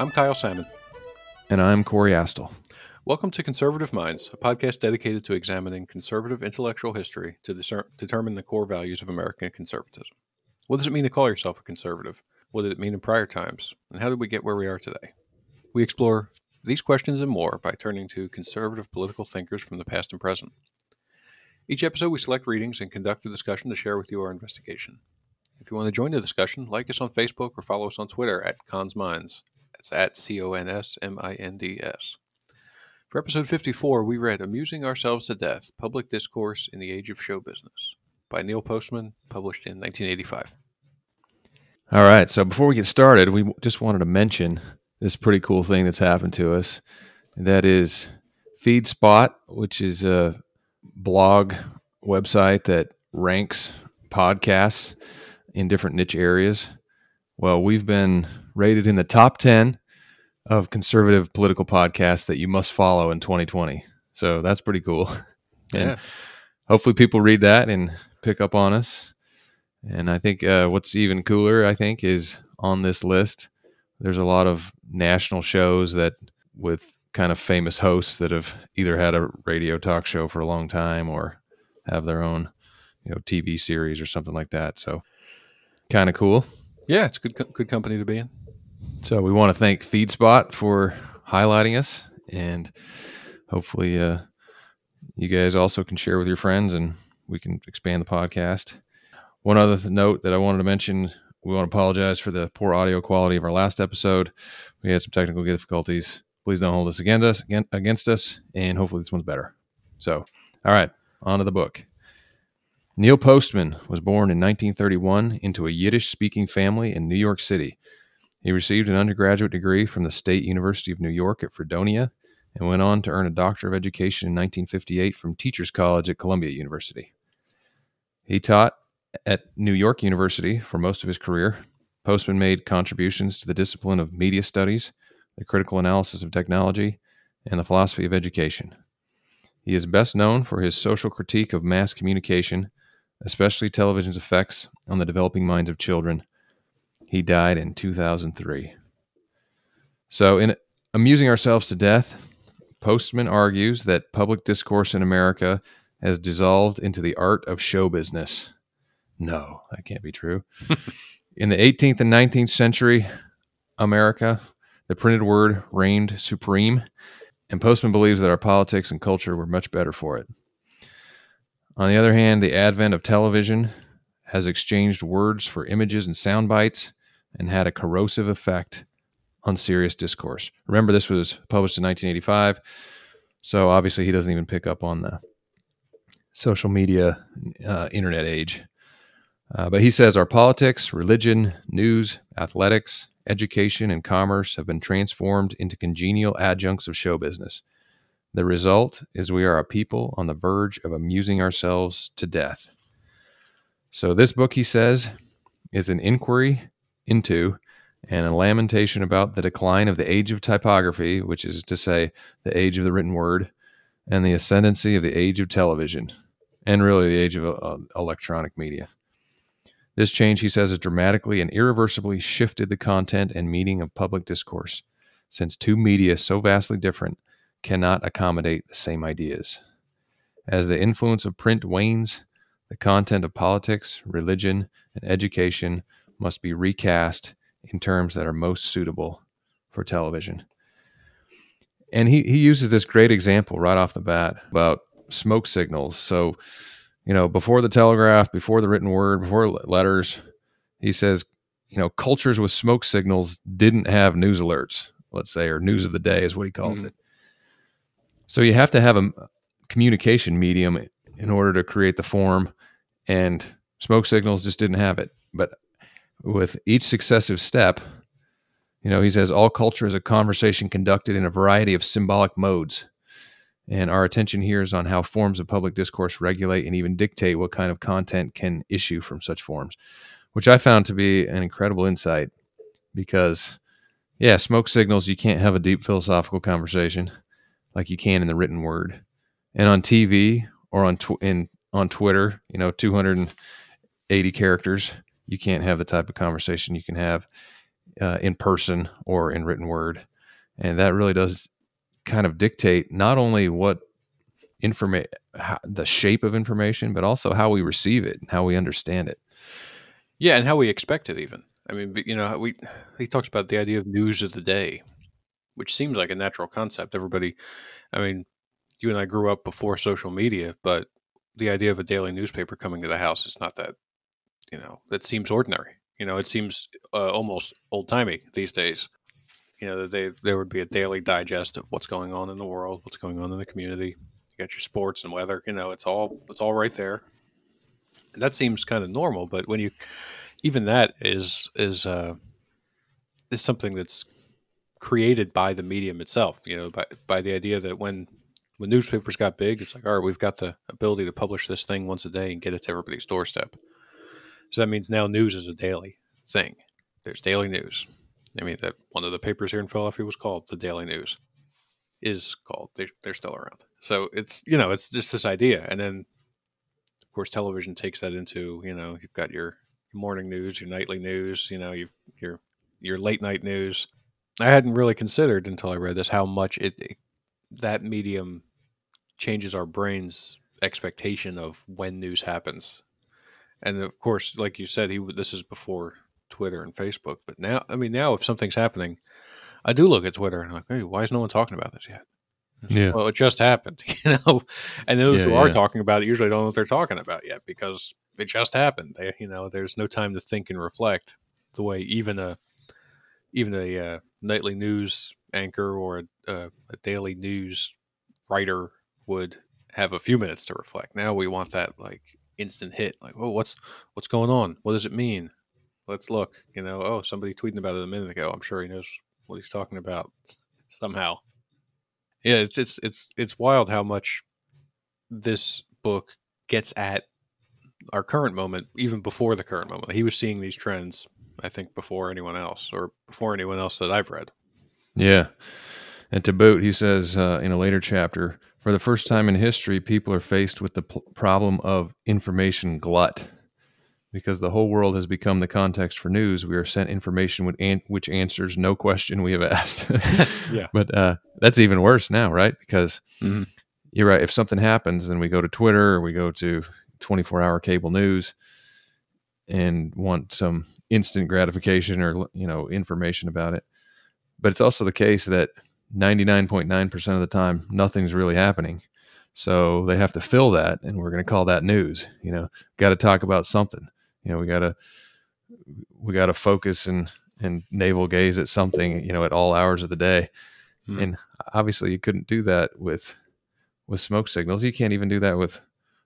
I'm Kyle Salmon. And I'm Corey Astle. Welcome to Conservative Minds, a podcast dedicated to examining conservative intellectual history to discern, determine the core values of American conservatism. What does it mean to call yourself a conservative? What did it mean in prior times? And how did we get where we are today? We explore these questions and more by turning to conservative political thinkers from the past and present. Each episode, we select readings and conduct a discussion to share with you our investigation. If you want to join the discussion, like us on Facebook or follow us on Twitter at Cons Minds. That's at C O N S M I N D S. For episode 54, we read Amusing Ourselves to Death Public Discourse in the Age of Show Business by Neil Postman, published in 1985. All right. So before we get started, we just wanted to mention this pretty cool thing that's happened to us. That is FeedSpot, which is a blog website that ranks podcasts in different niche areas. Well, we've been rated in the top 10 of conservative political podcasts that you must follow in 2020. So that's pretty cool. And Yeah. hopefully people read that and pick up on us. And I think uh, what's even cooler, I think, is on this list, there's a lot of national shows that with kind of famous hosts that have either had a radio talk show for a long time or have their own, you know, TV series or something like that. So kind of cool. Yeah, it's good, good company to be in. So we want to thank FeedSpot for highlighting us, and hopefully, uh, you guys also can share with your friends, and we can expand the podcast. One other th- note that I wanted to mention: we want to apologize for the poor audio quality of our last episode. We had some technical difficulties. Please don't hold this against us, against us, and hopefully this one's better. So, all right, on to the book. Neil Postman was born in 1931 into a Yiddish speaking family in New York City. He received an undergraduate degree from the State University of New York at Fredonia and went on to earn a Doctor of Education in 1958 from Teachers College at Columbia University. He taught at New York University for most of his career. Postman made contributions to the discipline of media studies, the critical analysis of technology, and the philosophy of education. He is best known for his social critique of mass communication, especially television's effects on the developing minds of children. He died in 2003. So, in amusing ourselves to death, Postman argues that public discourse in America has dissolved into the art of show business. No, that can't be true. in the 18th and 19th century America, the printed word reigned supreme, and Postman believes that our politics and culture were much better for it. On the other hand, the advent of television has exchanged words for images and sound bites and had a corrosive effect on serious discourse. Remember, this was published in 1985, so obviously he doesn't even pick up on the social media, uh, internet age. Uh, but he says our politics, religion, news, athletics, education, and commerce have been transformed into congenial adjuncts of show business. The result is we are a people on the verge of amusing ourselves to death. So, this book, he says, is an inquiry into and a lamentation about the decline of the age of typography, which is to say, the age of the written word, and the ascendancy of the age of television, and really the age of uh, electronic media. This change, he says, has dramatically and irreversibly shifted the content and meaning of public discourse, since two media so vastly different cannot accommodate the same ideas. As the influence of print wanes, the content of politics, religion, and education must be recast in terms that are most suitable for television. And he, he uses this great example right off the bat about smoke signals. So, you know, before the telegraph, before the written word, before letters, he says, you know, cultures with smoke signals didn't have news alerts, let's say, or news of the day is what he calls Mhm. it. So you have to have a communication medium in order to create the form, and smoke signals just didn't have it. But with each successive step, you know, he says all culture is a conversation conducted in a variety of symbolic modes. And our attention here is on how forms of public discourse regulate and even dictate what kind of content can issue from such forms, which I found to be an incredible insight because, yeah, smoke signals, you can't have a deep philosophical conversation like you can in the written word. And on TV or on, tw- in, on Twitter, you know, 280 characters, you can't have the type of conversation you can have uh, in person or in written word, and that really does kind of dictate not only what information, the shape of information, but also how we receive it and how we understand it. Yeah, and how we expect it. Even I mean, you know, we he talks about the idea of news of the day, which seems like a natural concept. Everybody, I mean, you and I grew up before social media, but the idea of a daily newspaper coming to the house is not that, you know, that seems ordinary. You know, it seems uh, almost old timey these days. You know, they there would be a daily digest of what's going on in the world, what's going on in the community. You got your sports and weather. You know, it's all it's all right there. And that seems kind of normal, but when you even that is is uh, is something that's created by the medium itself. You know, by by the idea that when when newspapers got big, it's like, all right, we've got the ability to publish this thing once a day and get it to everybody's doorstep. So that means now news is a daily thing. There's daily news. I mean, that one of the papers here in Philadelphia was called the Daily News. Is called. They, they're still around. So it's you know it's just this idea, and then of course television takes that into you know you've got your morning news, your nightly news, you know, you your your late night news. I hadn't really considered until I read this how much it, it that medium changes our brain's expectation of when news happens. And of course, like you said, he this is before Twitter and Facebook, but now I mean now if something's happening, I do look at Twitter and I'm like, hey, why is no one talking about this yet? Yeah. Well, it just happened, you know. And those yeah, who yeah. are talking about it usually don't know what they're talking about yet because it just happened. They, you know, there's no time to think and reflect the way even a even a uh, nightly news anchor or a, a, a daily news writer would have a few minutes to reflect. Now we want that like instant hit. Like, oh, what's what's going on? What does it mean? Let's look. You know, oh, somebody tweeting about it a minute ago. I'm sure he knows what he's talking about somehow. Yeah, it's it's it's it's wild how much this book gets at our current moment, even before the current moment. He was seeing these trends, I think, before anyone else, or before anyone else that I've read. Yeah. And to boot, he says uh, in a later chapter for the first time in history, people are faced with the p- problem of information glut. Because the whole world has become the context for news, we are sent information which, an- which answers no question we have asked. yeah. But uh, that's even worse now, right? Because mm-hmm. you're right. If something happens, then we go to Twitter or we go to 24 hour cable news and want some instant gratification or you know information about it. But it's also the case that 99.9% of the time nothing's really happening. So they have to fill that and we're going to call that news you know. Got to talk about something. You know we got to we got to focus and and navel gaze at something you know at all hours of the day. Hmm. and obviously you couldn't do that with with smoke signals. You can't even do that with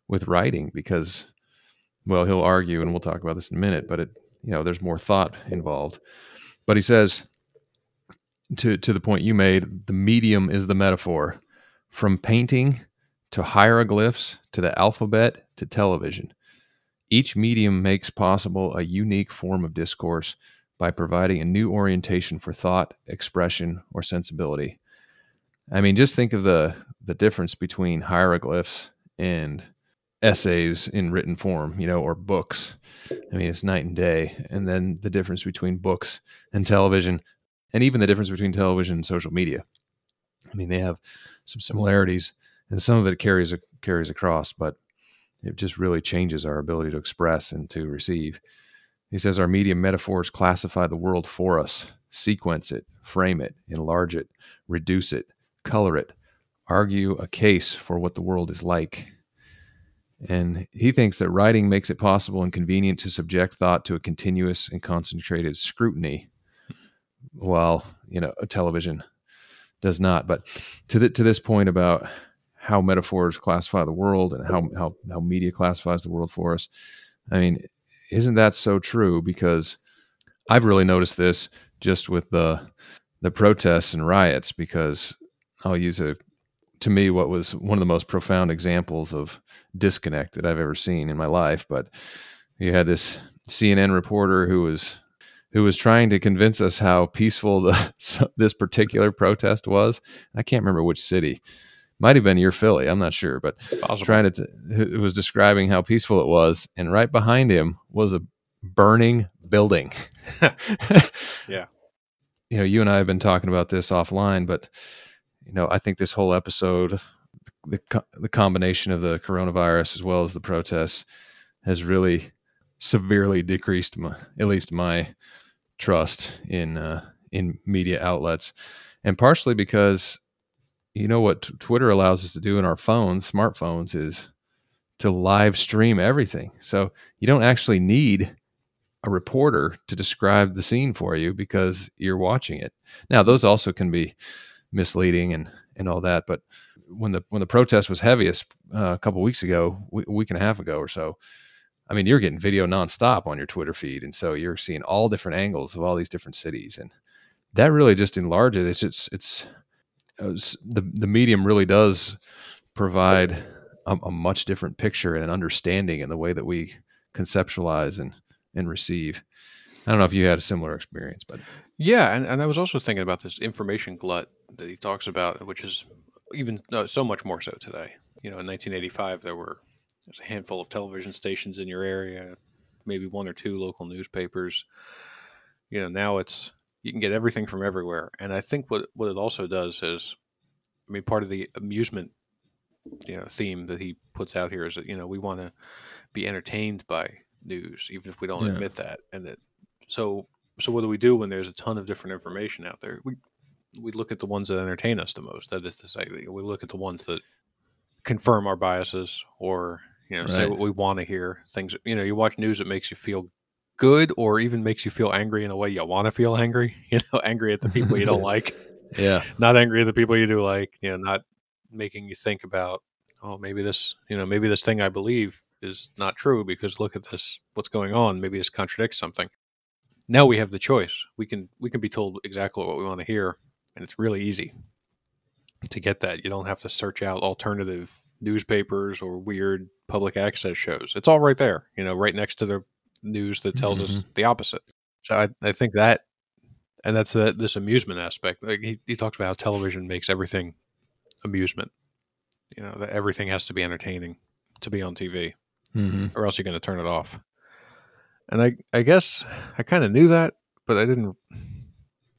with writing because well he'll argue and we'll talk about this in a minute but it you know there's more thought involved. But he says to to the point you made the medium is the metaphor. From painting to hieroglyphs to the alphabet to television each medium makes possible a unique form of discourse by providing a new orientation for thought expression or sensibility. I mean just think of the the difference between hieroglyphs and essays in written form, you know, or books. I mean, it's night and day. And then the difference between books and television, and even the difference between television and social media. I mean, they have some similarities, and some of it carries carries across, but it just really changes our ability to express and to receive. He says our media metaphors classify the world for us, sequence it, frame it, enlarge it, reduce it, color it, argue a case for what the world is like, and he thinks that writing makes it possible and convenient to subject thought to a continuous and concentrated scrutiny, while you know television does not. But to the, to this point about how metaphors classify the world and how how how media classifies the world for us, I mean, isn't that so true? Because I've really noticed this just with the the protests and riots. Because I'll use a to me what was one of the most profound examples of disconnect that I've ever seen in my life. But you had this CNN reporter who was who was trying to convince us how peaceful the, this particular protest was. I can't remember which city. Might have been your Philly. I'm not sure, but Possible. trying to it was describing how peaceful it was, and right behind him was a burning building. yeah, you know, you and I have been talking about this offline, but you know, I think this whole episode, the the combination of the coronavirus as well as the protests, has really severely decreased my, at least my trust in uh, in media outlets, and partially because you know what t- Twitter allows us to do in our phones, smartphones, is to live stream everything. So you don't actually need a reporter to describe the scene for you because you're watching it. Now, those also can be misleading and and all that, but when the when the protest was heaviest uh, a couple weeks ago, a week and a half ago or so, I mean, you're getting video nonstop on your Twitter feed, and so you're seeing all different angles of all these different cities, and that really just enlarges. It's just it's, it's the the medium really does provide a, a, much different picture and an understanding in the way that we conceptualize and and receive. I don't know if you had a similar experience, but yeah, and, and I was also thinking about this information glut that he talks about, which is even uh, so much more so today. You know, in 1985, there were there's a handful of television stations in your area, maybe one or two local newspapers. You know, now it's you can get everything from everywhere. And I think what what it also does is, I mean, part of the amusement, you know, theme that he puts out here is that you know we want to be entertained by news, even if we don't yeah. admit that. And that so so what do we do when there's a ton of different information out there? We we look at the ones that entertain us the most. That is to say, we look at the ones that confirm our biases or you know right. say what we want to hear. Things you know, you watch news that makes you feel good or even makes you feel angry in a way you want to feel angry. You know, angry at the people you don't like. Yeah. Not angry at the people you do like. You know, not making you think about, oh, maybe this, you know, maybe this thing I believe is not true because look at this, what's going on. Maybe this contradicts something. Now we have the choice. We can we can be told exactly what we want to hear, and it's really easy to get that. You don't have to search out alternative newspapers or weird public access shows. It's all right there, you know, right next to the news that tells mm-hmm. us the opposite. So I, I think that, and that's the, this amusement aspect. Like he, he talks about how television makes everything amusement. You know that everything has to be entertaining to be on TV, mm-hmm. or else you're going to turn it off. And I I guess I kind of knew that, but I didn't.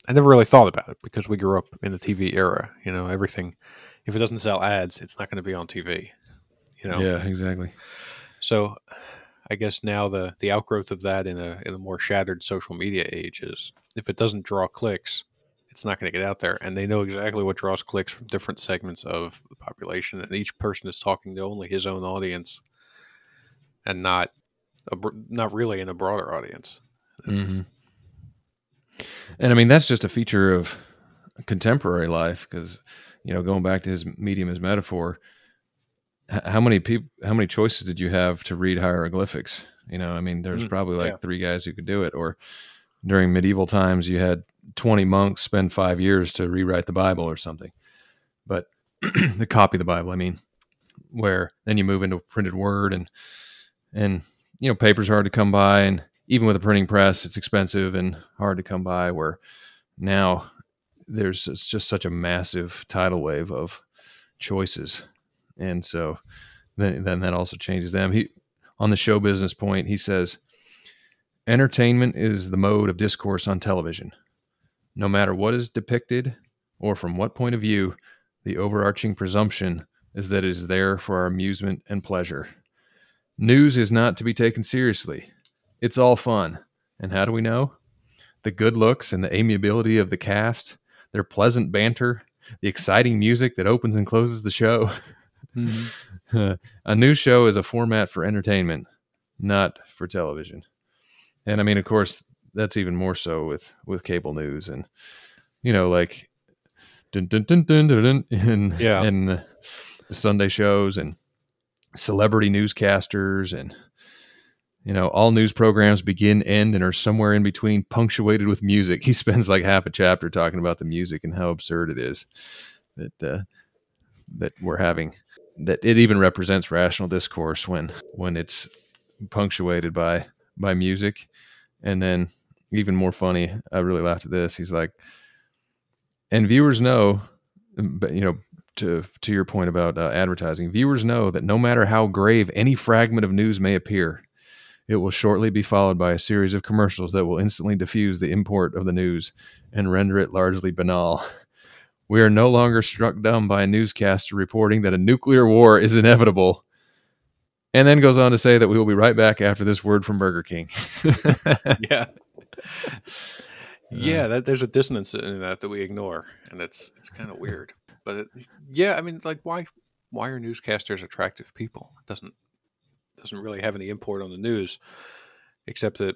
I never really thought about it because we grew up in the TV era. You know, everything. If it doesn't sell ads, it's not going to be on TV. You know. Yeah, exactly. So I guess now the the outgrowth of that in a in a more shattered social media age is if it doesn't draw clicks, it's not going to get out there. And they know exactly what draws clicks from different segments of the population, and each person is talking to only his own audience, and not a, not really in a broader audience. Mm-hmm. And I mean that's just a feature of contemporary life because you know going back to his medium as metaphor how many people how many choices did you have to read hieroglyphics? You know i mean there's mm, probably like yeah. three guys who could do it. Or during medieval times you had 20 monks spend five years to rewrite the bible or something. But the copy of the bible i mean where then you move into printed word and and you know paper's hard to come by and even with a printing press it's expensive and hard to come by where now there's it's just such a massive tidal wave of choices and so then, then that also changes them. He on the show business point, he says, entertainment is the mode of discourse on television. No matter what is depicted or from what point of view, the overarching presumption is that it is there for our amusement and pleasure. News is not to be taken seriously. It's all fun. And how do we know? The good looks and the amiability of the cast, their pleasant banter, the exciting music that opens and closes the show. Mm-hmm. a news show is a format for entertainment, not for television. And I mean, of course, that's even more so with with cable news and you know, like dun dun dun dun dun, dun and yeah, and the Sunday shows and celebrity newscasters and you know all news programs begin end and are somewhere in between punctuated with music. He spends like half a chapter talking about the music and how absurd it is that uh, that we're having that it even represents rational discourse when when it's punctuated by by music. And then even more funny i really laughed at this. He's like and viewers know but you know to to your point about uh, advertising viewers know that no matter how grave any fragment of news may appear It will shortly be followed by a series of commercials that will instantly diffuse the import of the news and render it largely banal. We are no longer struck dumb by a newscaster reporting that a nuclear war is inevitable. And then goes on to say that we will be right back after this word from Burger King. yeah. Yeah, uh. that, there's a dissonance in that that we ignore, and it's it's kind of weird. But it, yeah, I mean, like, why why are newscasters attractive people? It doesn't doesn't really have any import on the news, except that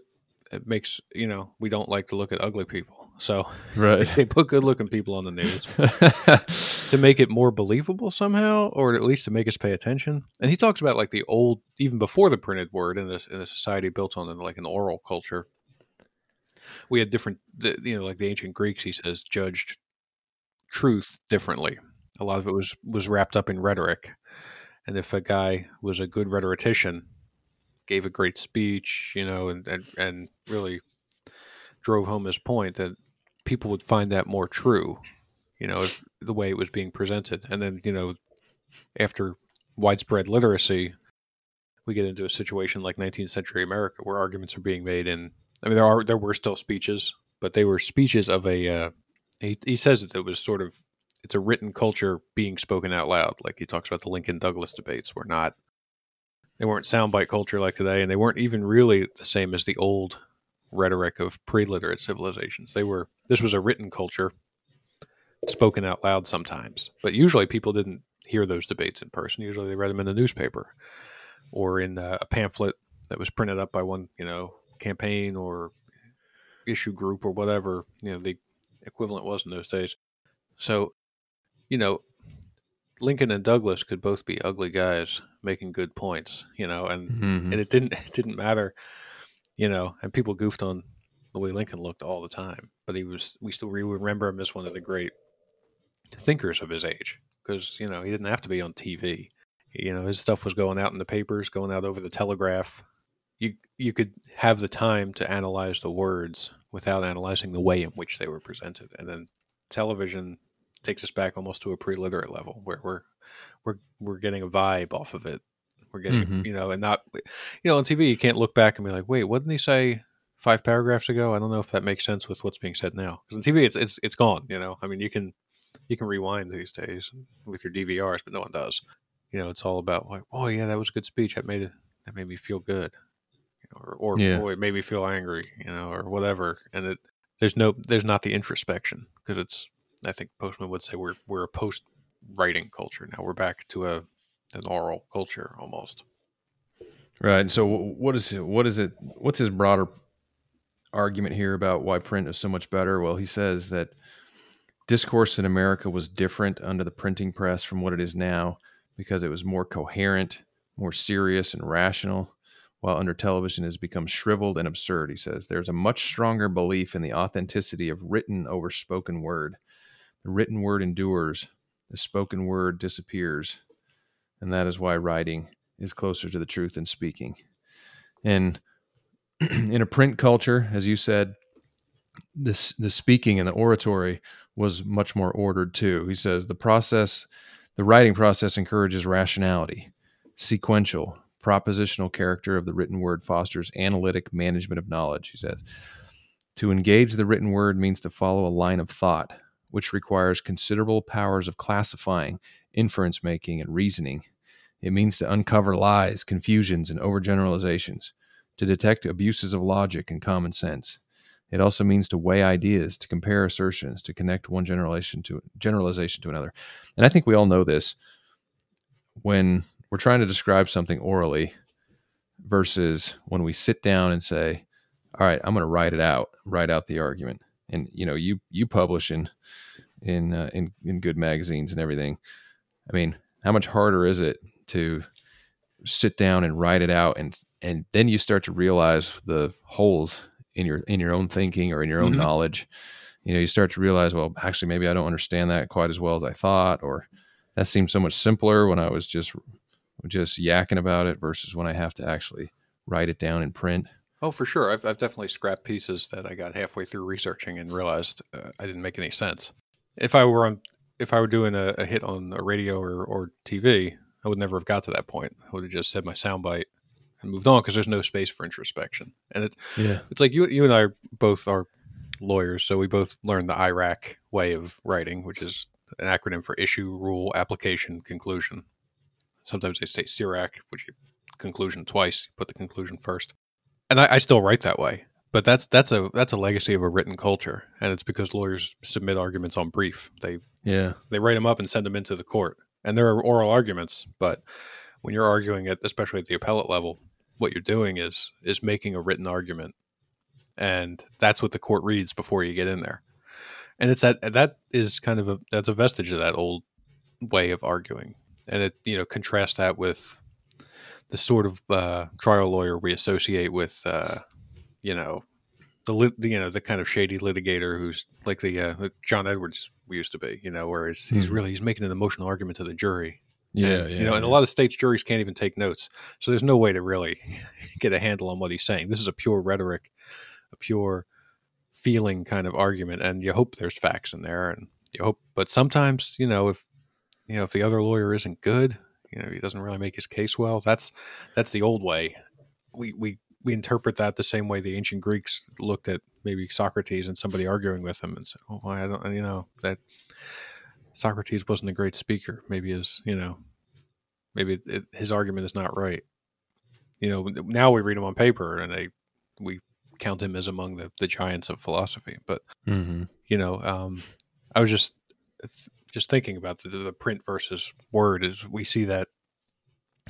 it makes you know we don't like to look at ugly people, so Right. they put good looking people on the news to make it more believable somehow, or at least to make us pay attention. And he talks about like the old, even before the printed word, in this in a society built on like an oral culture. We had different, the, you know, like the ancient Greeks. He says judged truth differently. A lot of it was was wrapped up in rhetoric, and if a guy was a good rhetorician, gave a great speech, you know, and and, and really drove home his point, that people would find that more true, you know, if, the way it was being presented. And then, you know, after widespread literacy, we get into a situation like 19th century America where arguments are being made And I mean, there are there were still speeches, but they were speeches of a. Uh, he he says that it was sort of it's a written culture being spoken out loud. Like he talks about the Lincoln Douglas debates were not they weren't soundbite culture like today, and they weren't even really the same as the old rhetoric of pre-literate civilizations. They were this was a written culture spoken out loud sometimes, but usually people didn't hear those debates in person. Usually they read them in the newspaper or in uh, a pamphlet that was printed up by one, you know, campaign or issue group or whatever, you know, the equivalent was in those days. So, you know, Lincoln and Douglas could both be ugly guys making good points, you know, and Mhm. and it didn't it didn't matter, you know, and people goofed on the way Lincoln looked all the time, but he was we still remember him as one of the great thinkers of his age because you know he didn't have to be on TV. You know his stuff was going out in the papers, going out over the telegraph. You you could have the time to analyze the words without analyzing the way in which they were presented, and then television takes us back almost to a pre-literate level where we're we're we're getting a vibe off of it. We're getting Mhm. you know, and not you know on TV you can't look back and be like, wait, what didn't he say five paragraphs ago? I don't know if that makes sense with what's being said now. Because on TV it's it's it's gone. You know, I mean you can you can rewind these days with your DVRs, but no one does. You know, it's all about like, oh yeah, that was a good speech. That made it that made me feel good, you know, or or Yeah. boy, it made me feel angry, you know, or whatever. And it there's no there's not the introspection because it's I think Postman would say we're we're a post writing culture now. We're back to a an oral culture almost. Right. And so, what is? What is it? What's his broader argument here about why print is so much better? Well, he says that discourse in America was different under the printing press from what it is now because it was more coherent, more serious, and rational. While under television has become shriveled and absurd, he says there's a much stronger belief in the authenticity of written over spoken word. The written word endures, the spoken word disappears, and that is why writing is closer to the truth than speaking. And in a print culture, as you said, this the speaking and the oratory was much more ordered too. He says the process, the writing process encourages rationality, sequential, propositional character of the written word fosters analytic management of knowledge. He says to engage the written word means to follow a line of thought, which requires considerable powers of classifying, inference making, and reasoning. It means to uncover lies, confusions, and overgeneralizations, to detect abuses of logic and common sense. It also means to weigh ideas, to compare assertions, to connect one generalization to generalization to another. And I think we all know this when we're trying to describe something orally versus when we sit down and say, "All right, I'm going to write it out, write out the argument." And you know, you you publish in in uh, in in good magazines and everything. I mean, how much harder is it to sit down and write it out and and then you start to realize the holes in your in your own thinking or in your own Mhm. knowledge you know you start to realize well actually maybe i don't understand that quite as well as i thought or that seems so much simpler when i was just just yakking about it versus when i have to actually write it down in print Oh, for sure. I've, I've definitely scrapped pieces that I got halfway through researching and realized uh, I didn't make any sense. If I were on, if I were doing a, a hit on a radio or, or TV, I would never have got to that point. I would have just said my soundbite and moved on because there's no space for introspection. And it, Yeah. it's like you you and I both are lawyers, so we both learned the IRAC way of writing, which is an acronym for issue, rule, application, conclusion. Sometimes they say CIRAC, which you conclusion twice. Put the conclusion first, and I, I still write that way. But that's that's a that's a legacy of a written culture, and it's because lawyers submit arguments on brief. They Yeah. they write them up and send them into the court, and there are oral arguments. But when you're arguing it especially at the appellate level, what you're doing is is making a written argument, and that's what the court reads before you get in there. And it's that that is kind of a that's a vestige of that old way of arguing, and it you know contrast that with the sort of uh, trial lawyer we associate with uh, you know the lit, you know the kind of shady litigator who's like the uh, John Edwards we used to be, you know, where he's, he's Hmm. really he's making an emotional argument to the jury. Yeah. And, yeah. you know, and a lot of states juries can't even take notes, so there's no way to really get a handle on what he's saying. This is a pure rhetoric, a pure feeling kind of argument, and you hope there's facts in there, and you hope. But sometimes, you know, if you know if the other lawyer isn't good, you know, he doesn't really make his case well. That's that's the old way. We we we interpret that the same way the ancient Greeks looked at maybe Socrates and somebody arguing with him and said, "Oh, I don't, you know, that Socrates wasn't a great speaker. Maybe his, you know, maybe it, his argument is not right." You know, now we read him on paper and they we count him as among the the giants of philosophy. But hmm you know, um, I was just just thinking about the, the print versus word. Is we see that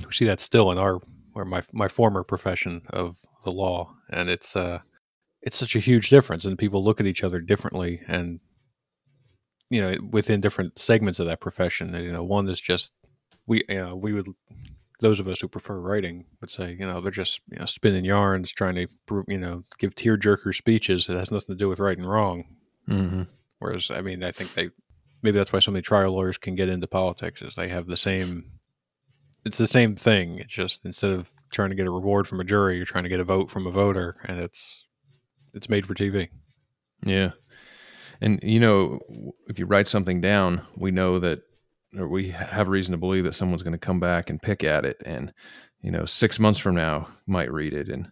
we see that still in our or my my former profession of the law, and it's uh it's such a huge difference, and people look at each other differently, and you know, within different segments of that profession. And, you know, one is just we you know we would those of us who prefer writing would say, you know, they're just you know spinning yarns, trying to you know give tearjerker speeches that has nothing to do with right and wrong. Mm-hmm. Whereas, I mean, I think they maybe that's why so many trial lawyers can get into politics is they have the same. It's the same thing. It's just instead of trying to get a reward from a jury, you're trying to get a vote from a voter, and it's it's made for TV. Yeah. And, you know, if you write something down, we know that, or we have reason to believe that someone's going to come back and pick at it. And, you know, six months from now, might read it and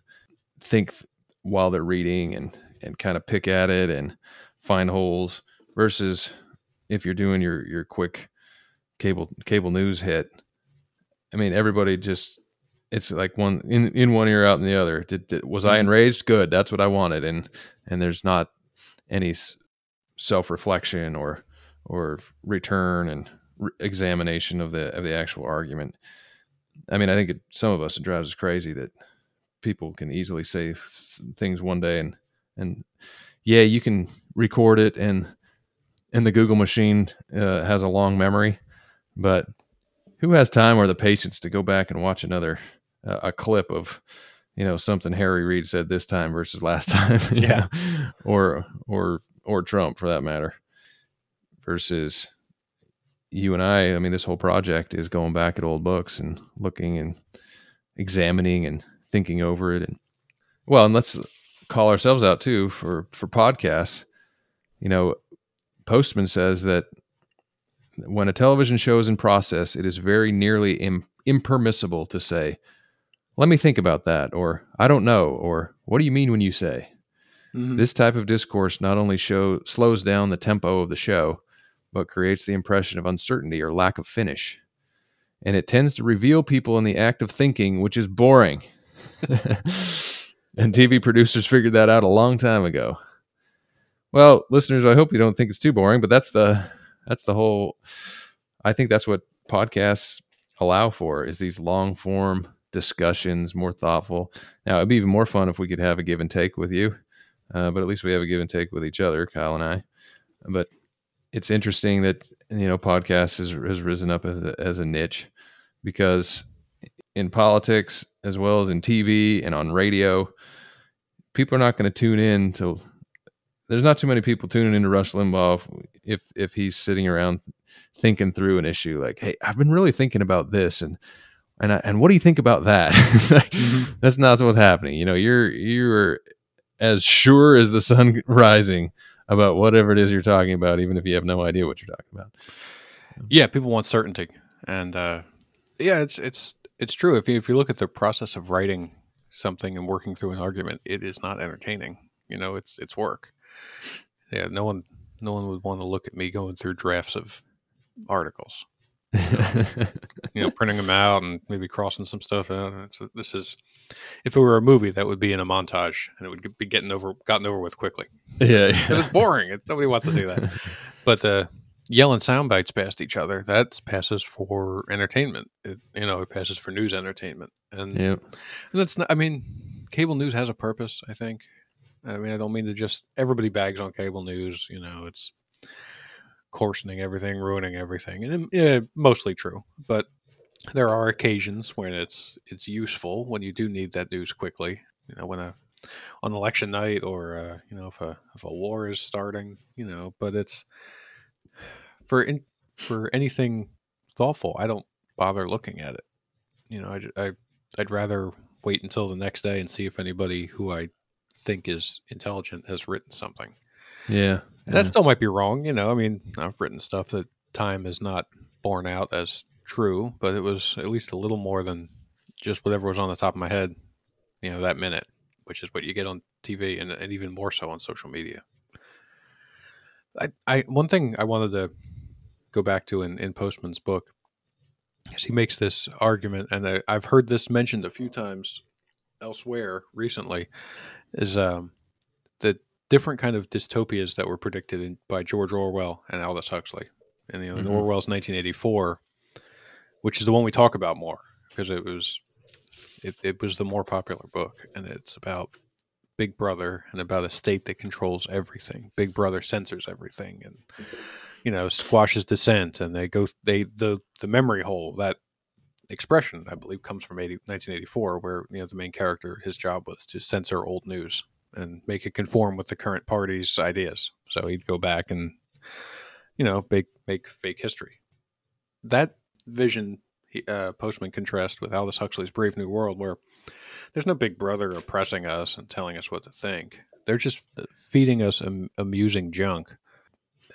think th- while they're reading and, and kind of pick at it and find holes versus if you're doing your, your quick cable, cable news hit. I mean, everybody just, it's like one in, in one ear out in the other. Did, did, was I Mhm. enraged? Good. That's what I wanted. And, and there's not any s- self-reflection or or return and re- examination of the of the actual argument. I mean, I think it, some of us it drives us crazy that people can easily say things one day and and yeah, you can record it and and the Google machine uh, has a long memory, but who has time or the patience to go back and watch another uh, a clip of you know something Harry Reid said this time versus last time, Yeah. know? or or or Trump for that matter, versus you and I. I mean, this whole project is going back at old books and looking and examining and thinking over it, and well, and let's call ourselves out too for for podcasts. You know, Postman says that when a television show is in process, it is very nearly Im- impermissible to say, "Let me think about that," or "I don't know," or "What do you mean when you say?" Mm-hmm. This type of discourse not only show slows down the tempo of the show, but creates the impression of uncertainty or lack of finish. And it tends to reveal people in the act of thinking, which is boring. and TV producers figured that out a long time ago. Well, listeners, I hope you don't think it's too boring, but that's the that's the whole I think that's what podcasts allow for is these long form discussions, more thoughtful. Now, it'd be even more fun if we could have a give and take with you. Uh, but at least we have a give and take with each other, Kyle and I. But it's interesting that you know podcasts has, has risen up as a, as a niche because in politics as well as in TV and on radio, people are not going to tune in to. There's not too many people tuning into Rush Limbaugh if if he's sitting around thinking through an issue like, "Hey, I've been really thinking about this and." And, I, and what do you think about that? Like, Mhm. That's not what's happening. You know, you're you're as sure as the sun rising about whatever it is you're talking about, even if you have no idea what you're talking about. Yeah, people want certainty, and uh, yeah, it's it's it's true. If you, if you look at the process of writing something and working through an argument, it is not entertaining. You know, it's it's work. Yeah, no one no one would want to look at me going through drafts of articles. you know, printing them out and maybe crossing some stuff out. It's, this is, if it were a movie, that would be in a montage and it would be getting over, gotten over with quickly. Yeah, yeah. it's boring. It, nobody wants to see that. But uh, yelling sound bites past each other, that passes for entertainment. It, you know, it passes for news entertainment, and Yep. and that's not. I mean, cable news has a purpose. I think. I mean, I don't mean to just everybody bags on cable news. You know, it's coarsening everything, ruining everything, and yeah, mostly true. But there are occasions when it's it's useful when you do need that news quickly. You know, when a on election night or uh, you know if a if a war is starting. You know, but it's for in, for anything thoughtful. I don't bother looking at it. You know, I, I I'd rather wait until the next day and see if anybody who I think is intelligent has written something. Yeah. And that still might be wrong. You know, I mean, I've written stuff that time is not borne out as true, but it was at least a little more than just whatever was on the top of my head, you know, that minute, which is what you get on TV and, and even more so on social media. I, I one thing I wanted to go back to in, in Postman's book is he makes this argument, and I, I've heard this mentioned a few times elsewhere recently, is um, the different kind of dystopias that were predicted in, by George Orwell and Aldous Huxley. And you know, Mhm. Orwell's 1984, which is the one we talk about more because it was it, it was the more popular book, and it's about Big Brother and about a state that controls everything. Big Brother censors everything, and you know squashes dissent, and they go they the the memory hole that expression I believe comes from 80, 1984, where you know the main character his job was to censor old news and make it conform with the current party's ideas. So he'd go back and you know make make fake history. That vision uh, Postman contrasts with Aldous Huxley's Brave New World, where there's no big brother oppressing us and telling us what to think. They're just uh, feeding us am- amusing junk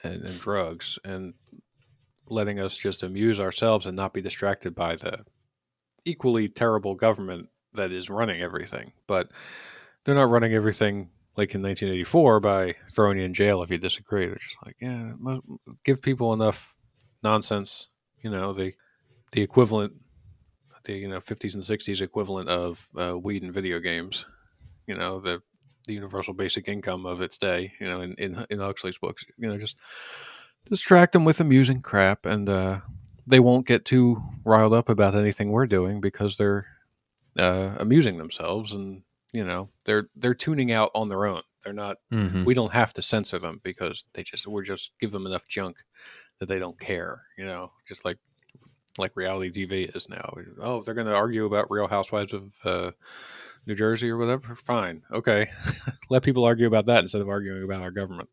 and, and drugs and letting us just amuse ourselves and not be distracted by the equally terrible government that is running everything. But they're not running everything like in 1984 by throwing you in jail if you disagree. They're just like, yeah, give people enough nonsense, you know, the the equivalent, the you know 50s and 60s equivalent of uh, weed and video games, you know, the the universal basic income of its day, you know, in in, in Huxley's books, you know, just distract them with amusing crap, and uh, they won't get too riled up about anything we're doing because they're uh, amusing themselves, and you know, they're they're tuning out on their own. They're not Mhm. we don't have to censor them because they just we're just give them enough junk that they don't care you know just like like reality tv is now. Oh they're going to argue about real housewives of uh, new jersey or whatever? Fine. Okay. Let people argue about that instead of arguing about our government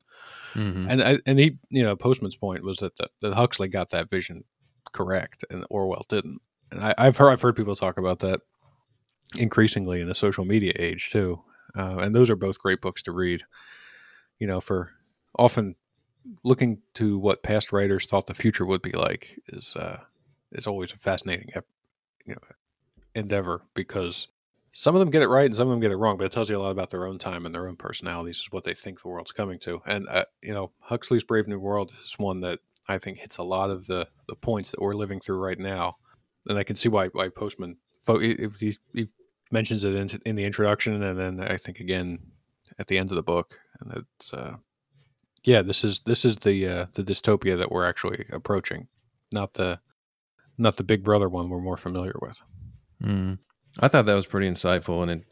Mhm. and I, and he you know postman's point was that the, that huxley got that vision correct and orwell didn't and I, i've heard i've heard people talk about that increasingly in the social media age too uh, and those are both great books to read you know for often looking to what past writers thought the future would be like is uh is always a fascinating you know endeavor because some of them get it right and some of them get it wrong but it tells you a lot about their own time and their own personalities is what they think the world's coming to. And uh, you know huxley's brave new world is one that i think hits a lot of the the points that we're living through right now. And i can see why why postman he, he mentions it in, in the introduction and then i think again at the end of the book. And it's uh yeah this is this is the uh the dystopia that we're actually approaching not the not the big brother one we're more familiar with. Mm. I thought that was pretty insightful, and it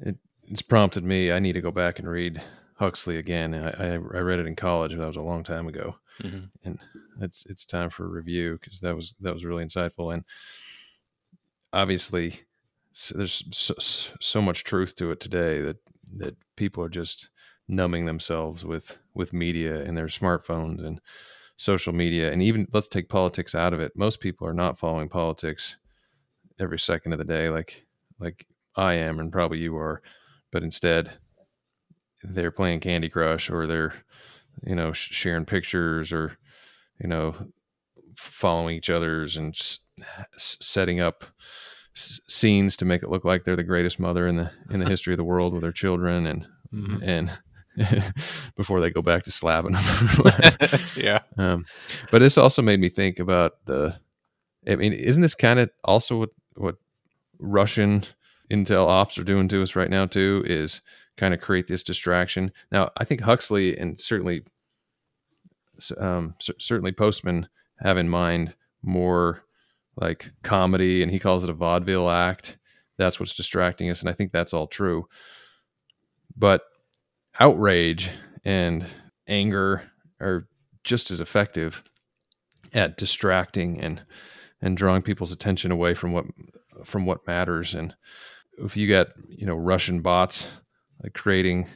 it it's prompted me. I need to go back and read Huxley again. I I, I read it in college, but that was a long time ago, mm-hmm. and it's it's time for a review because that was that was really insightful, and obviously s there's so, so much truth to it today that that people are just numbing themselves with with media and their smartphones and social media and even let's take politics out of it most people are not following politics every second of the day like like I am and probably you are but instead they're playing Candy Crush or they're you know sh- sharing pictures or you know following each other's and s- setting up s- scenes to make it look like they're the greatest mother in the in the history of the world with their children and Mhm. and before they go back to slapping them. yeah. um, but this also made me think about the. I mean, isn't this kind of also what what Russian intel ops are doing to us right now too? Is kind of create this distraction. Now, I think Huxley and certainly, um, cer- certainly Postman have in mind more like comedy, and he calls it a vaudeville act. That's what's distracting us, and I think that's all true. But outrage and anger are just as effective at distracting and and drawing people's attention away from what from what matters. And if you got you know russian bots like creating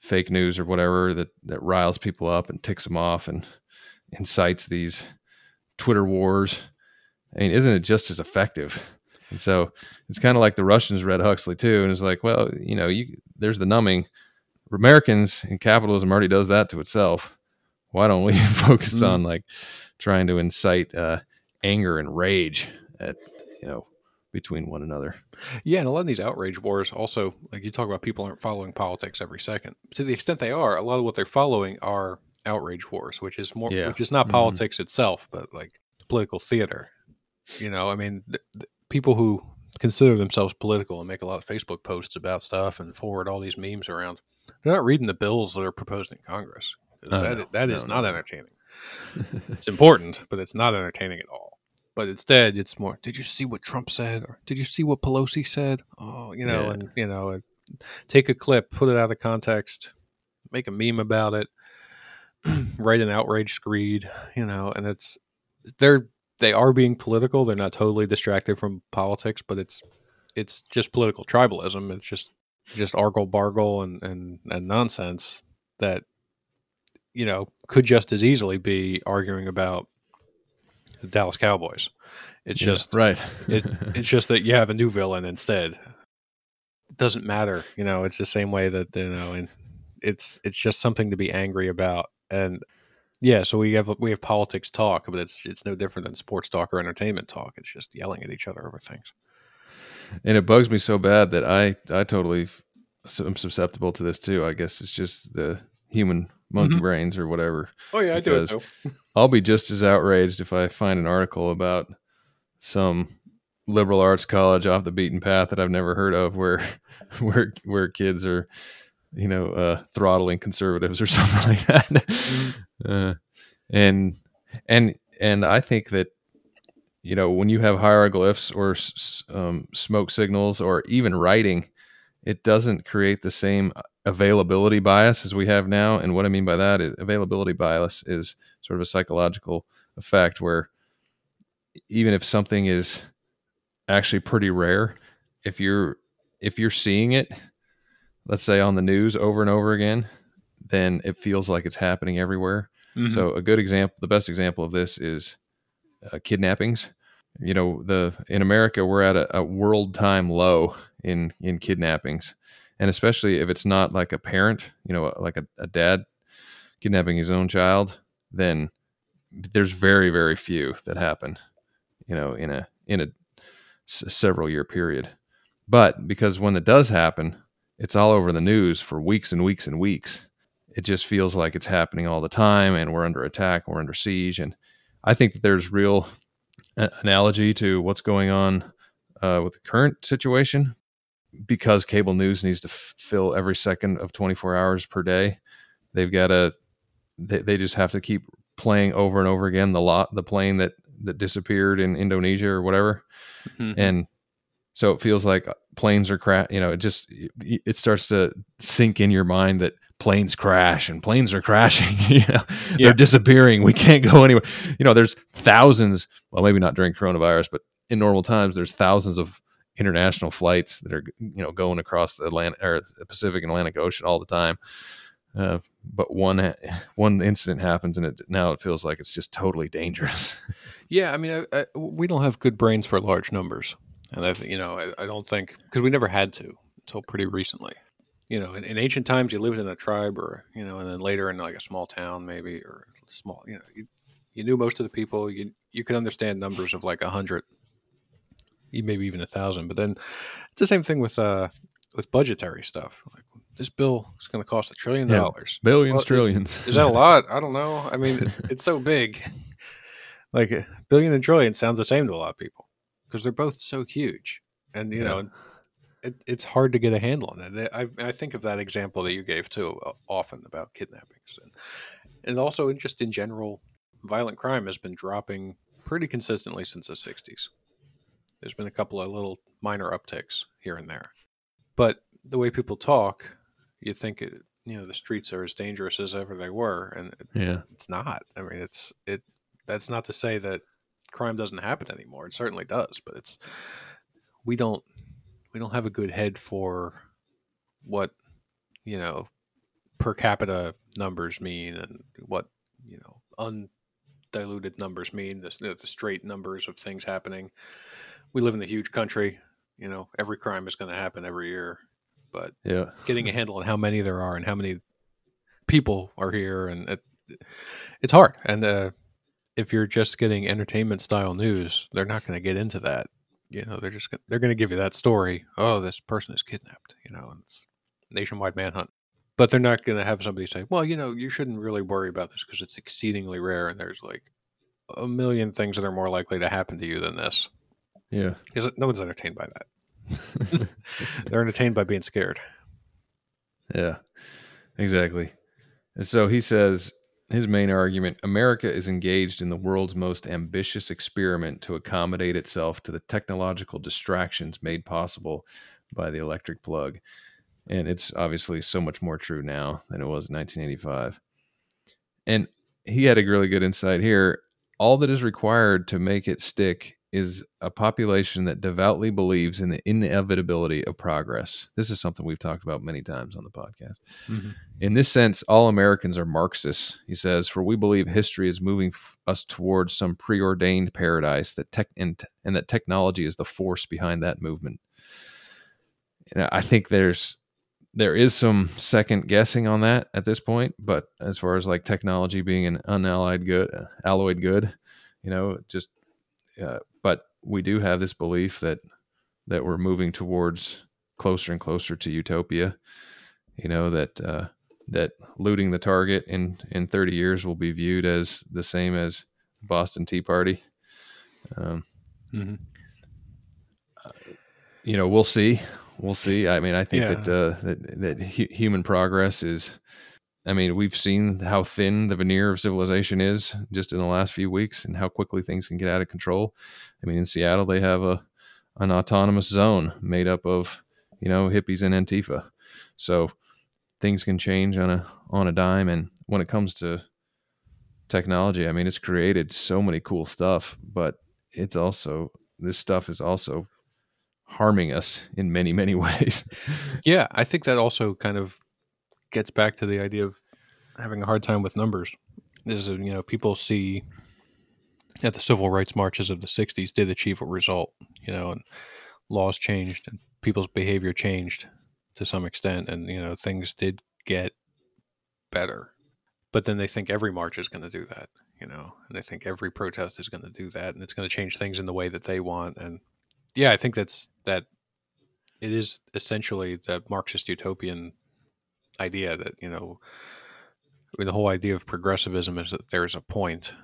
fake news or whatever that that riles people up and ticks them off and incites these twitter wars i mean isn't it just as effective? And so it's kind of like the russians read huxley too and it's like well you know you there's the numbing. Americans and capitalism already does that to itself. Why don't we focus Mm. on like trying to incite uh, anger and rage at you know between one another Yeah, and a lot of these outrage wars also, like you talk about, people aren't following politics every second. To the extent they are, a lot of what they're following are outrage wars, which is more, Yeah. which is not Mhm. politics itself, but like political theater. You know, I mean, th- th- people who consider themselves political and make a lot of Facebook posts about stuff and forward all these memes around, they're not reading the bills that are proposed in Congress. Oh, that, no. that No, is no, not no. entertaining. it's important, but it's not entertaining at all. But instead, it's more. Did you see what Trump said, or did you see what Pelosi said? Oh, you know, Yeah. and you know, take a clip, put it out of context, make a meme about it, write an outrage screed, you know, and it's they're they are being political. They're not totally distracted from politics, but it's it's just political tribalism. It's just just argle bargle and and and nonsense that you know could just as easily be arguing about the Dallas Cowboys. It's Yeah, just right it, it's just that you have a new villain instead. It doesn't matter, you know. It's the same way that you know, and it's it's just something to be angry about. And yeah, so we have we have politics talk, but it's it's no different than sports talk or entertainment talk. It's just yelling at each other over things. and it bugs me so bad that I I totally am susceptible to this too. I guess it's just the human monkey Mhm. brains or whatever. Oh yeah, I do it, I'll be just as outraged if I find an article about some liberal arts college off the beaten path that I've never heard of, where where where kids are, you know, uh, throttling conservatives or something like that. Uh, and and and I think that you know when you have hieroglyphs or um, smoke signals or even writing, it doesn't create the same availability bias as we have now. And what I mean by that is availability bias is sort of a psychological effect where even if something is actually pretty rare, if you're if you're seeing it, let's say on the news over and over again, then it feels like it's happening everywhere. Mhm. So a good example, the best example of this is uh, kidnappings. You know, the in America we're at a, a world time low in in kidnappings, and especially if it's not like a parent, you know, like a, a dad kidnapping his own child, then there's very very few that happen. You know, in a in a s- several year period. But because when it does happen, it's all over the news for weeks and weeks and weeks it just feels like it's happening all the time and we're under attack we're under siege and i think that there's real a- analogy to what's going on uh, with the current situation because cable news needs to f- fill every second of 24 hours per day they've got to they, they just have to keep playing over and over again the lot the plane that that disappeared in indonesia or whatever Mhm. and so it feels like planes are crash you know it just it it starts to sink in your mind that planes crash and planes are crashing you know Yeah. they're disappearing we can't go anywhere you know there's thousands well maybe not during coronavirus but in normal times there's thousands of international flights that are you know going across the Atlantic or the Pacific and Atlantic Ocean all the time uh, but one one incident happens and it now it feels like it's just totally dangerous Yeah, I mean, I, I, we don't have good brains for large numbers, and I, you know, I, I don't think because we never had to until pretty recently. You know, in, in ancient times, you lived in a tribe, or you know, and then later in like a small town, maybe or small. You know, you, you knew most of the people. You you could understand numbers of like a hundred, maybe even a thousand. But then it's the same thing with uh with budgetary stuff. Like this bill is going to cost a trillion Yeah. dollars. Billions, Well, trillions. Is that a lot? I don't know. I mean, it, it's so big. Like a billion and trillion sounds the same to a lot of people because they're both so huge, and you Yeah. know, it, it's hard to get a handle on it. I, I think of that example that you gave too uh, often about kidnappings, and and also in just in general, violent crime has been dropping pretty consistently since the '60s. There's been a couple of little minor upticks here and there, but the way people talk, you think it, you know the streets are as dangerous as ever they were, and Yeah. it's not. I mean, it's it. That's not to say that crime doesn't happen anymore. It certainly does, but it's we don't we don't have a good head for what you know per capita numbers mean and what you know undiluted numbers mean. The, the the straight numbers of things happening. We live in a huge country. You know, every crime is going to happen every year, but Yeah. getting a handle on how many there are and how many people are here and it, it's hard and uh, if you're just getting entertainment style news they're not going to get into that you know they're just gonna, they're going to give you that story oh this person is kidnapped you know and it's nationwide manhunt but they're not going to have somebody say well you know you shouldn't really worry about this because it's exceedingly rare and there's like a million things that are more likely to happen to you than this Yeah. because no one's entertained by that they're entertained by being scared Yeah, exactly. And so he says his main argument America is engaged in the world's most ambitious experiment to accommodate itself to the technological distractions made possible by the electric plug. And it's obviously so much more true now than it was in 1985. And he had a really good insight here. All that is required to make it stick is a population that devoutly believes in the inevitability of progress. This is something we've talked about many times on the podcast. Mm-hmm. In this sense, all Americans are Marxists, he says, for we believe history is moving f- us towards some preordained paradise that tech and, and that technology is the force behind that movement. And I think there's there is some second guessing on that at this point, but as far as like technology being an unallied good, alloyed good, you know, just uh, but we do have this belief that that we're moving towards closer and closer to utopia. You know that uh, that looting the target in in 30 years will be viewed as the same as Boston Tea Party. Um, Mm-hmm. you know, we'll see. We'll see. I mean, I think Yeah. that uh, that that hu- human progress is. I mean, we've seen how thin the veneer of civilization is just in the last few weeks, and how quickly things can get out of control. I mean, in Seattle, they have a an autonomous zone made up of you know hippies and Antifa, so things can change on a on a dime. And when it comes to technology, I mean, it's created so many cool stuff, but it's also this stuff is also harming us in many many ways. Yeah, I think that also kind of gets back to the idea of having a hard time with numbers. Is you know people see that the civil rights marches of the '60s did achieve a result, you know, and laws changed and people's behavior changed to some extent, and you know things did get better. But then they think every march is going to do that, you know, and they think every protest is going to do that, and it's going to change things in the way that they want. And yeah, I think that's that. It is essentially the Marxist utopian idea that you know I mean, the whole idea of progressivism is that there's a point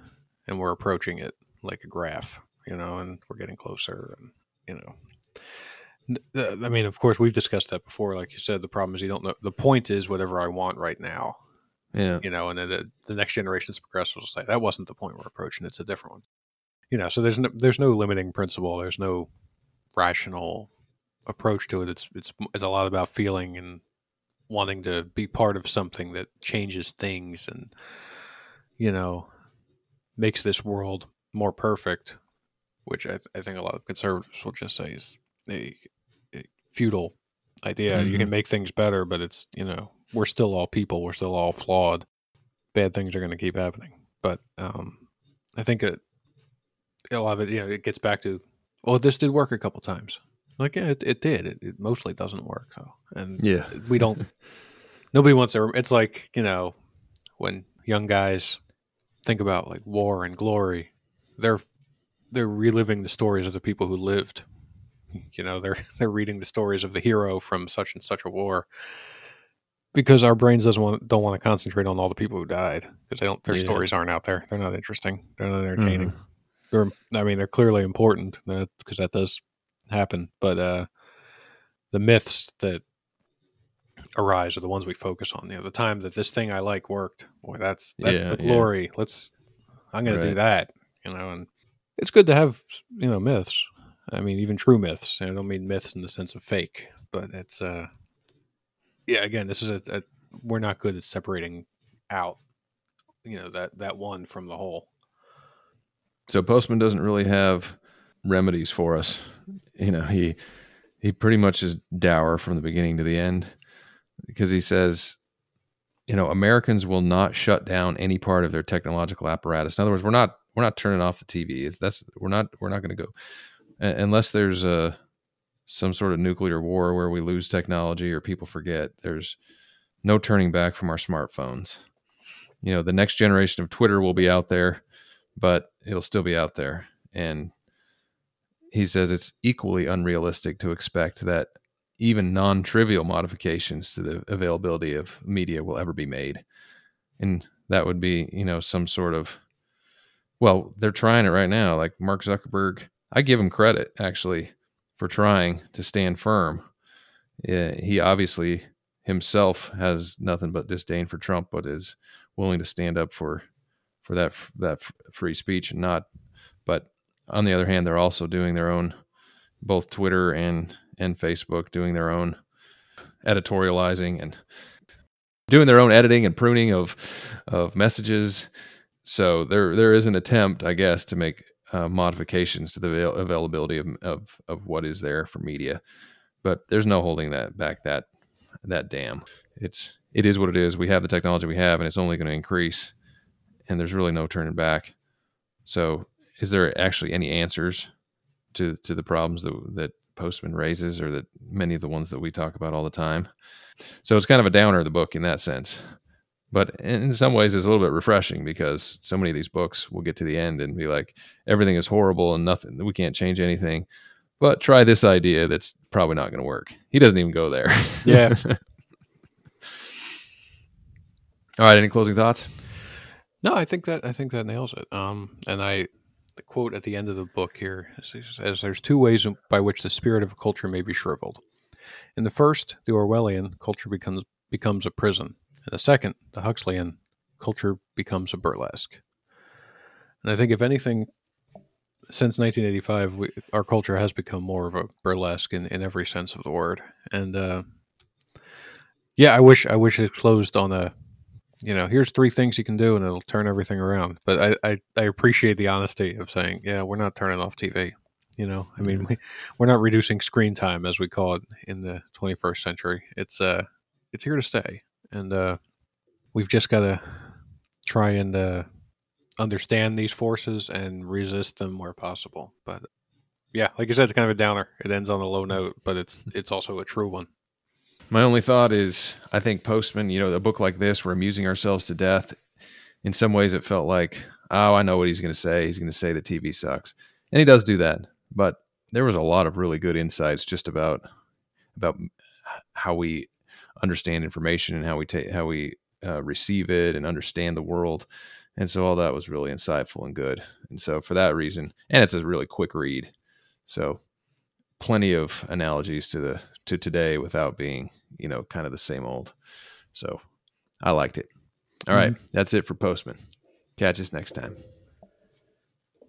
and we're approaching it like a graph you know and we're getting closer and you know. I mean of course we've discussed that before. Like you said the problem is you don't know the point is whatever i want right now yeah, you know and then the, the next generation's progressives will say that wasn't the point we're approaching. It's a different one. You know so there's no there's no limiting principle. There's no rational approach to it. It's it's it's a lot about feeling and wanting to be part of something that changes things and you know makes this world more perfect which i, th- I think a lot of conservatives will just say is a, a futile idea. You can Mhm. make things better but it's you know we're still all people. We're still all flawed. Bad things are going to keep happening. But um i think it a lot of it you know it gets back to well this did work a couple times like yeah it, it did it, it mostly doesn't work though and yeah, we don't nobody wants to it's like you know when young guys think about like war and glory, they're they're reliving the stories of the people who lived. You know, they're they're reading the stories of the hero from such and such a war. Because our brains doesn't want don't want to concentrate on all the people who died because they don't their Yeah. stories aren't out there. They're not interesting. They're not entertaining. Mhm. They're I mean they're clearly important because that does happen. But uh, the myths that arise are the ones we focus on. You know, the time that this thing I like worked. Boy, that's that's Yeah, the yeah. glory. Let's. I'm going to do that. You know, and it's good to have you know myths. I mean, even true myths. I don't mean myths in the sense of fake, but it's uh, yeah. Again, this is a, a we're not good at separating out. You know that that one from the whole. So Postman doesn't really have remedies for us. You know, he he pretty much is dour from the beginning to the end because he says, you know, Americans will not shut down any part of their technological apparatus. In other words, we're not we're not turning off the TV. It's that's we're not we're not going to go uh, unless there's a some sort of nuclear war where we lose technology or people forget. There's no turning back from our smartphones. You know, the next generation of Twitter will be out there, but it'll still be out there. And he says it's equally unrealistic to expect that even non trivial modifications to the availability of media will ever be made. And that would be, you know, some sort of, well, they're trying it right now. Like Mark Zuckerberg, I give him credit actually for trying to stand firm. Yeah, he obviously himself has nothing but disdain for Trump, but is willing to stand up for for that that free speech and not. But on the other hand, they're also doing their own, both Twitter and and Facebook doing their own editorializing and doing their own editing and pruning of of messages. So there there is an attempt, I guess, to make uh, modifications to the avail- availability of, of of what is there for media, but there's no holding that back. That that dam. It's it is what it is. We have the technology we have, and it's only going to increase, and there's really no turning back. So, is there actually any answers to to the problems that that Postman raises, or that many of the ones that we talk about all the time? So it's kind of a downer of the book in that sense, but in some ways it's a little bit refreshing because so many of these books will get to the end and be like everything is horrible and nothing we can't change anything. But try this idea that's probably not going to work. He doesn't even go there. Yeah. All right. Any closing thoughts? No, I think that I think that nails it. Um, and I, the quote at the end of the book here says, "There's two ways by which the spirit of a culture may be shriveled. In the first, the Orwellian, culture becomes becomes a prison. In the second, the Huxleyan, culture becomes a burlesque. And I think, if anything, since 1985, we, our culture has become more of a burlesque in, in every sense of the word. And uh, yeah, I wish I wish it closed on a you know, here's three things you can do and it'll turn everything around. But I, I, I appreciate the honesty of saying, yeah, we're not turning off TV. You know, I mean, we, we're not reducing screen time as we call it in the 21st century. It's uh, it's here to stay, and uh, we've just got to try and uh, understand these forces and resist them where possible. But yeah, like you said, it's kind of a downer. It ends on a low note, but it's it's also a true one. My only thought is I think Postman, you know, a book like this, we're amusing ourselves to death. In some ways, it felt like, oh, I know what he's going to say. He's going to say that TV sucks. And he does do that. But there was a lot of really good insights just about about how we understand information and how we take how we uh, receive it and understand the world. And so all that was really insightful and good. And so for that reason, and it's a really quick read. So plenty of analogies to the to today without being you know kind of the same old. So i liked it. All right, mm-hmm. that's it for postman. Catch us next time